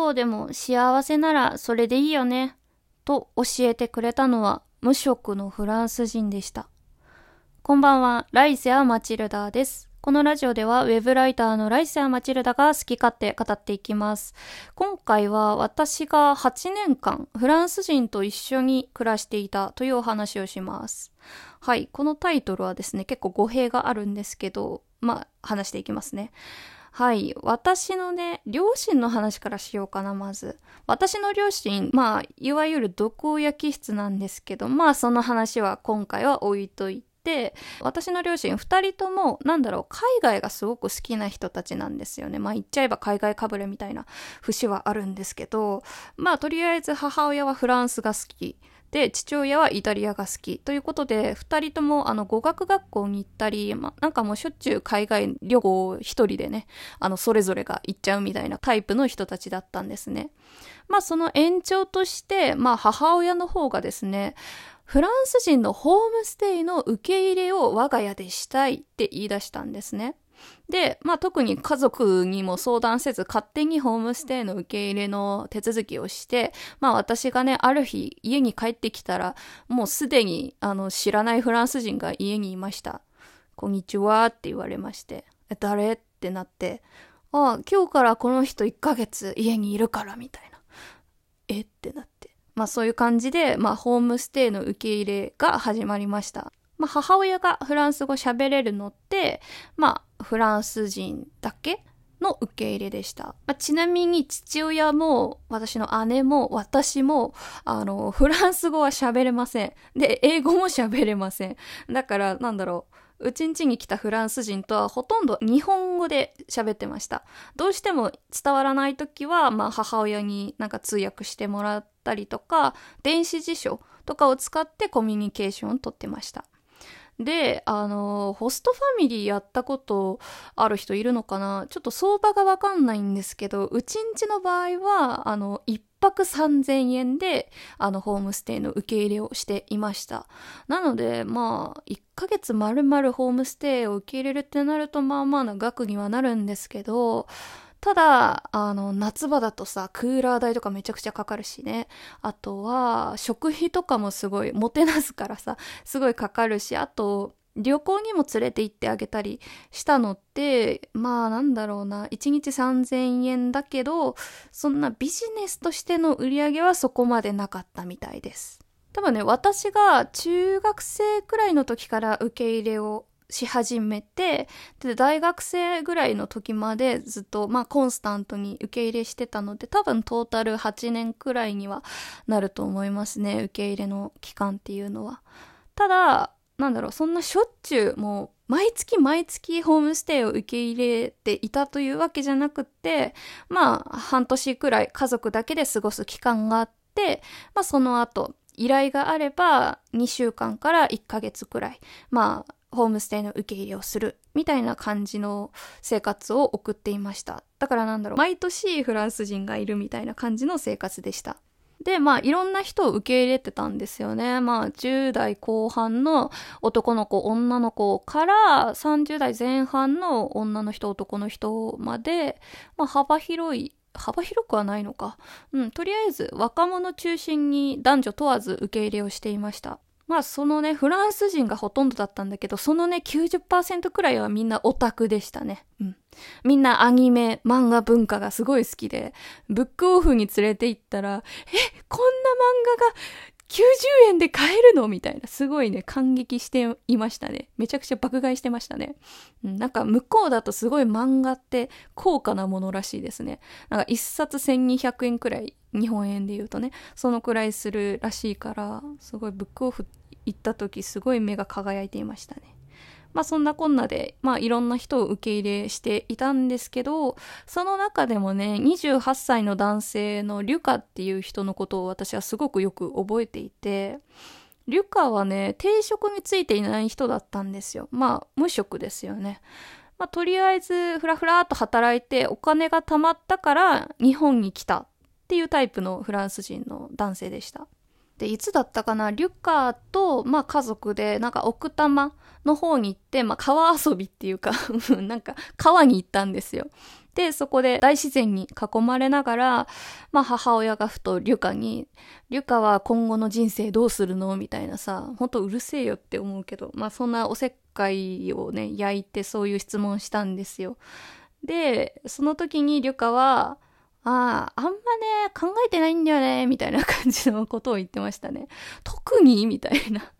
乏でも幸せならそれでいいよね、と教えてくれたのは無職のフランス人でした。こんばんは、ライセア・マチルダです。このラジオではウェブライターのライセア・マチルダが好き勝手語っていきます。今回は私が8年間フランス人と一緒に暮らしていたというお話をします。はい、このタイトルはですね、結構語弊があるんですけど、まあ話していきますね。はい。私のね、両親の話からしようかな、まず。私の両親、まあ、いわゆる毒親気質なんですけど、まあ、その話は今回は置いといて、私の両親2人とも、なんだろう、海外がすごく好きな人たちなんですよね。まあ言っちゃえば海外かぶれみたいな節はあるんですけど、まあとりあえず母親はフランスが好き。で、父親はイタリアが好き。ということで、二人ともあの語学学校に行ったり、まなんかもうしょっちゅう海外旅行一人でね、あの、それぞれが行っちゃうみたいなタイプの人たちだったんですね。まあその延長として、まあ母親の方がですね、フランス人のホームステイの受け入れを我が家でしたいって言い出したんですね。で、まあ特に家族にも相談せず勝手にホームステイの受け入れの手続きをして、まあ私がね、ある日家に帰ってきたら、もうすでにあの知らないフランス人が家にいました。こんにちはって言われまして、え、誰？ってなって、ああ、今日からこの人1ヶ月家にいるからみたいな。え？ってなって。まあそういう感じで、まあホームステイの受け入れが始まりました。まあ母親がフランス語喋れるのって、まあフランス人だけの受け入れでした。まあ、ちなみに父親も私の姉も私もあのフランス語は喋れません。で、英語も喋れません。だからなんだろう。うちんちに来たフランス人とはほとんど日本語で喋ってました。どうしても伝わらない時は、まあ母親になんか通訳してもらったりとか、電子辞書とかを使ってコミュニケーションをとってました。で、あの、ホストファミリーやったことある人いるのかな？ちょっと相場がわかんないんですけど、うちんちの場合は、あの、一泊3000円で、あの、ホームステイの受け入れをしていました。なので、まあ、1ヶ月丸々ホームステイを受け入れるってなると、まあまあな額にはなるんですけど、ただ、あの、夏場だとさ、クーラー代とかめちゃくちゃかかるしね。あとは、食費とかもすごい、もてなすからさ、すごいかかるし、あと、旅行にも連れて行ってあげたりしたのって、まあなんだろうな、1日3000円だけど、そんなビジネスとしての売り上げはそこまでなかったみたいです。多分ね、私が中学生くらいの時から受け入れをし始めて、で、大学生ぐらいの時までずっと、まあ、コンスタントに受け入れしてたので、多分トータル8年くらいにはなると思いますね、受け入れの期間っていうのは。ただ、なんだろう、そんなしょっちゅう、もう、毎月毎月ホームステイを受け入れていたというわけじゃなくって、まあ、半年くらい家族だけで過ごす期間があって、まあ、その後、依頼があれば2週間から1ヶ月くらい、まあ、ホームステイの受け入れをするみたいな感じの生活を送っていました。だからなんだろう、毎年フランス人がいるみたいな感じの生活でした。で、まあ、いろんな人を受け入れてたんですよね。まあ、10代後半の男の子、女の子から30代前半の女の人、男の人まで、まあ、幅広い幅広くはないのか。うん、とりあえず若者中心に男女問わず受け入れをしていました。まあそのね、フランス人がほとんどだったんだけど、そのね、90%くらいはみんなオタクでしたね。うん。みんなアニメ、漫画文化がすごい好きで、ブックオフに連れて行ったら、え、こんな漫画が90円で買えるの？みたいな、すごいね、感激していましたね。めちゃくちゃ爆買いしてましたね。うん、なんか向こうだとすごい漫画って高価なものらしいですね。なんか一冊1200円くらい、日本円で言うとね、そのくらいするらしいから、すごいブックオフ行った時すごい目が輝いていましたね。まあそんなこんなで、まあいろんな人を受け入れしていたんですけど、その中でもね、28歳の男性のリュカっていう人のことを私はすごくよく覚えていて、リュカはね、定職についていない人だったんですよ。まあ無職ですよね。まあとりあえずふらふらっと働いてお金が貯まったから日本に来たっていうタイプのフランス人の男性でした。で、いつだったかな、リュカと、まあ家族で、なんか奥多摩の方に行って、まあ川遊びっていうか なんか川に行ったんですよ。で、そこで大自然に囲まれながら、まあ母親がふとリュカに、リュカは今後の人生どうするの？みたいなさ、ほんとうるせえよって思うけど、まあそんなおせっかいをね、焼いてそういう質問したんですよ。で、その時にリュカは、ああ、あんまね、考えてないんだよね、みたいな感じのことを言ってましたね。特にみたいな。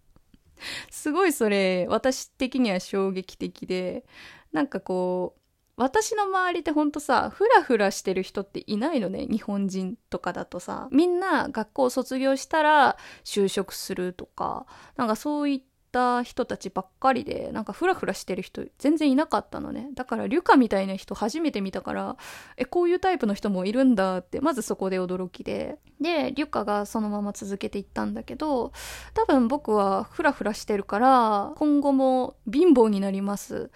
すごいそれ、私的には衝撃的で、なんかこう、私の周りってほんとさ、ふらふらしてる人っていないのね、日本人とかだとさ。みんな学校卒業したら就職するとか、なんかそういったた人たちばっかりで、なんかフラフラしてる人全然いなかったのね。だからリュカみたいな人初めて見たから、え、こういうタイプの人もいるんだって、まずそこで驚きで。で、リュカがそのまま続けていったんだけど、多分僕はフラフラしてるから、今後も貧乏になります。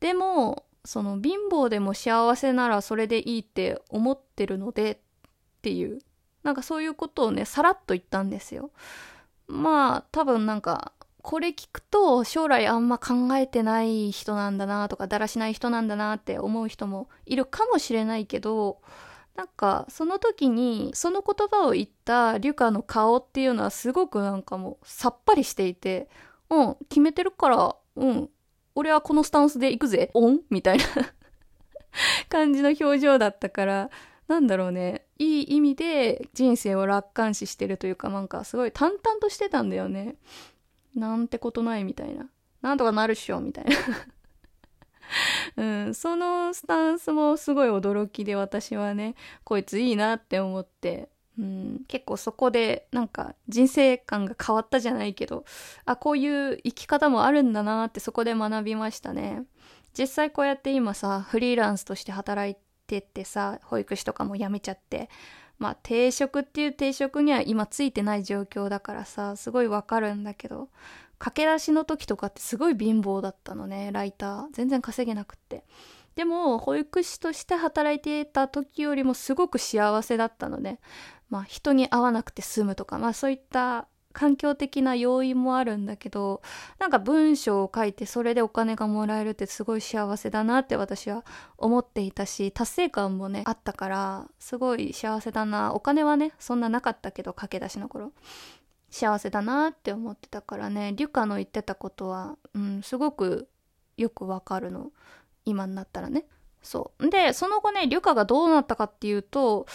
でも、その貧乏でも幸せならそれでいいって思ってるのでっていうなんかそういうことをねさらっと言ったんですよまあ多分なんかこれ聞くと将来あんま考えてない人なんだなとかだらしない人なんだなって思う人もいるかもしれないけどなんかその時にその言葉を言ったリュカの顔っていうのはすごくなんかもうさっぱりしていてうん決めてるからうん俺はこのスタンスで行くぜ、オンみたいな 感じの表情だったから、なんだろうね、いい意味で人生を楽観視してるというか、なんかすごい淡々としてたんだよね。なんてことないみたいな。なんとかなるっしょ、みたいな。うん、そのスタンスもすごい驚きで私はね、こいついいなって思って、うん、結構そこでなんか人生観が変わったじゃないけどあこういう生き方もあるんだなってそこで学びましたね。実際こうやって今さフリーランスとして働いててさ保育士とかも辞めちゃってまあ定職っていう定職には今ついてない状況だからさすごいわかるんだけど駆け出しの時とかってすごい貧乏だったのねライター。全然稼げなくって。でも保育士として働いていた時よりもすごく幸せだったのね。まあ、人に会わなくて済むとか、まあ、そういった環境的な要因もあるんだけどなんか文章を書いてそれでお金がもらえるってすごい幸せだなって私は思っていたし達成感もねあったからすごい幸せだな。お金はねそんななかったけど駆け出しの頃。幸せだなって思ってたからね。リュカの言ってたことは、うん、すごくよくわかるの。今になったらね。そう。でその後ねリュカがどうなったかっていうと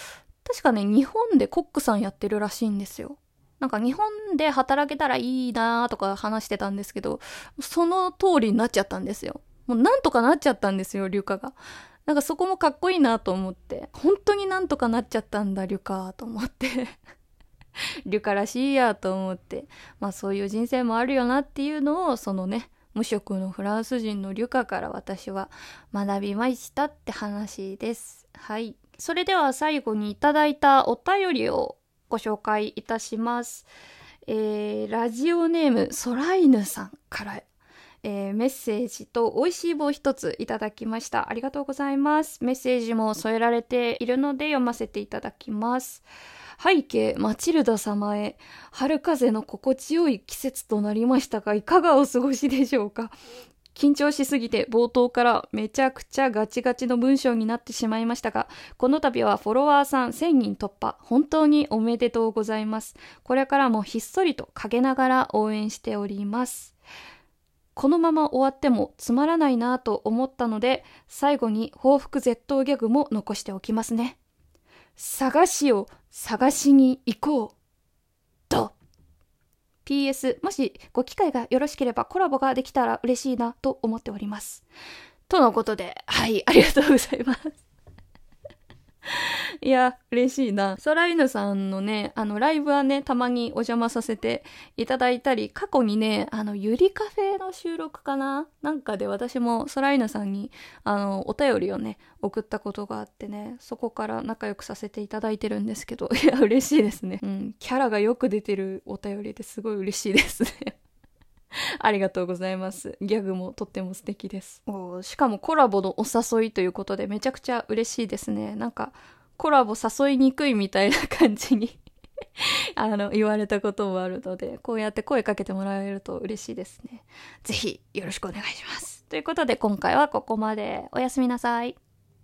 確かね、日本でコックさんやってるらしいんですよ。なんか日本で働けたらいいなとか話してたんですけど、その通りになっちゃったんですよ。もうなんとかなっちゃったんですよ、リュカが。なんかそこもかっこいいなと思って。本当になんとかなっちゃったんだ、リュカと思ってリュカらしいやと思って。まあそういう人生もあるよなっていうのを、そのね、無職のフランス人のリュカから私は学びましたって話です。はい。それでは最後にいただいたお便りをご紹介いたします。えー、ラジオネーム空犬さんから、えー、メッセージと美味しい棒一ついただきました。ありがとうございます。メッセージも添えられているので読ませていただきます。背景、マチルダ様へ、春風の心地よい季節となりましたが、いかがお過ごしでしょうか？緊張しすぎて冒頭からめちゃくちゃガチガチの文章になってしまいましたが、この度はフォロワーさん1000人突破、本当におめでとうございます。これからもひっそりと陰ながら応援しております。このまま終わってもつまらないなぁと思ったので、最後に報復絶倒ギャグも残しておきますね。探しを探しに行こう。PS、もしご機会がよろしければコラボができたら嬉しいなと思っております。とのことで、はい、ありがとうございます。いや、嬉しいな。空犬さんのね、あの、ライブはね、たまにお邪魔させていただいたり、過去にね、あの、ゆりカフェの収録かな？なんかで私も空犬さんに、あの、お便りをね、送ったことがあってね、そこから仲良くさせていただいてるんですけど、いや、嬉しいですね。うん、キャラがよく出てるお便りですごい嬉しいですね。ありがとうございます。ギャグもとっても素敵です。しかもコラボのお誘いということでめちゃくちゃ嬉しいですね。なんかコラボ誘いにくいみたいな感じに あの、言われたこともあるので、こうやって声かけてもらえると嬉しいですね。ぜひよろしくお願いします。ということで今回はここまで。おやすみなさい。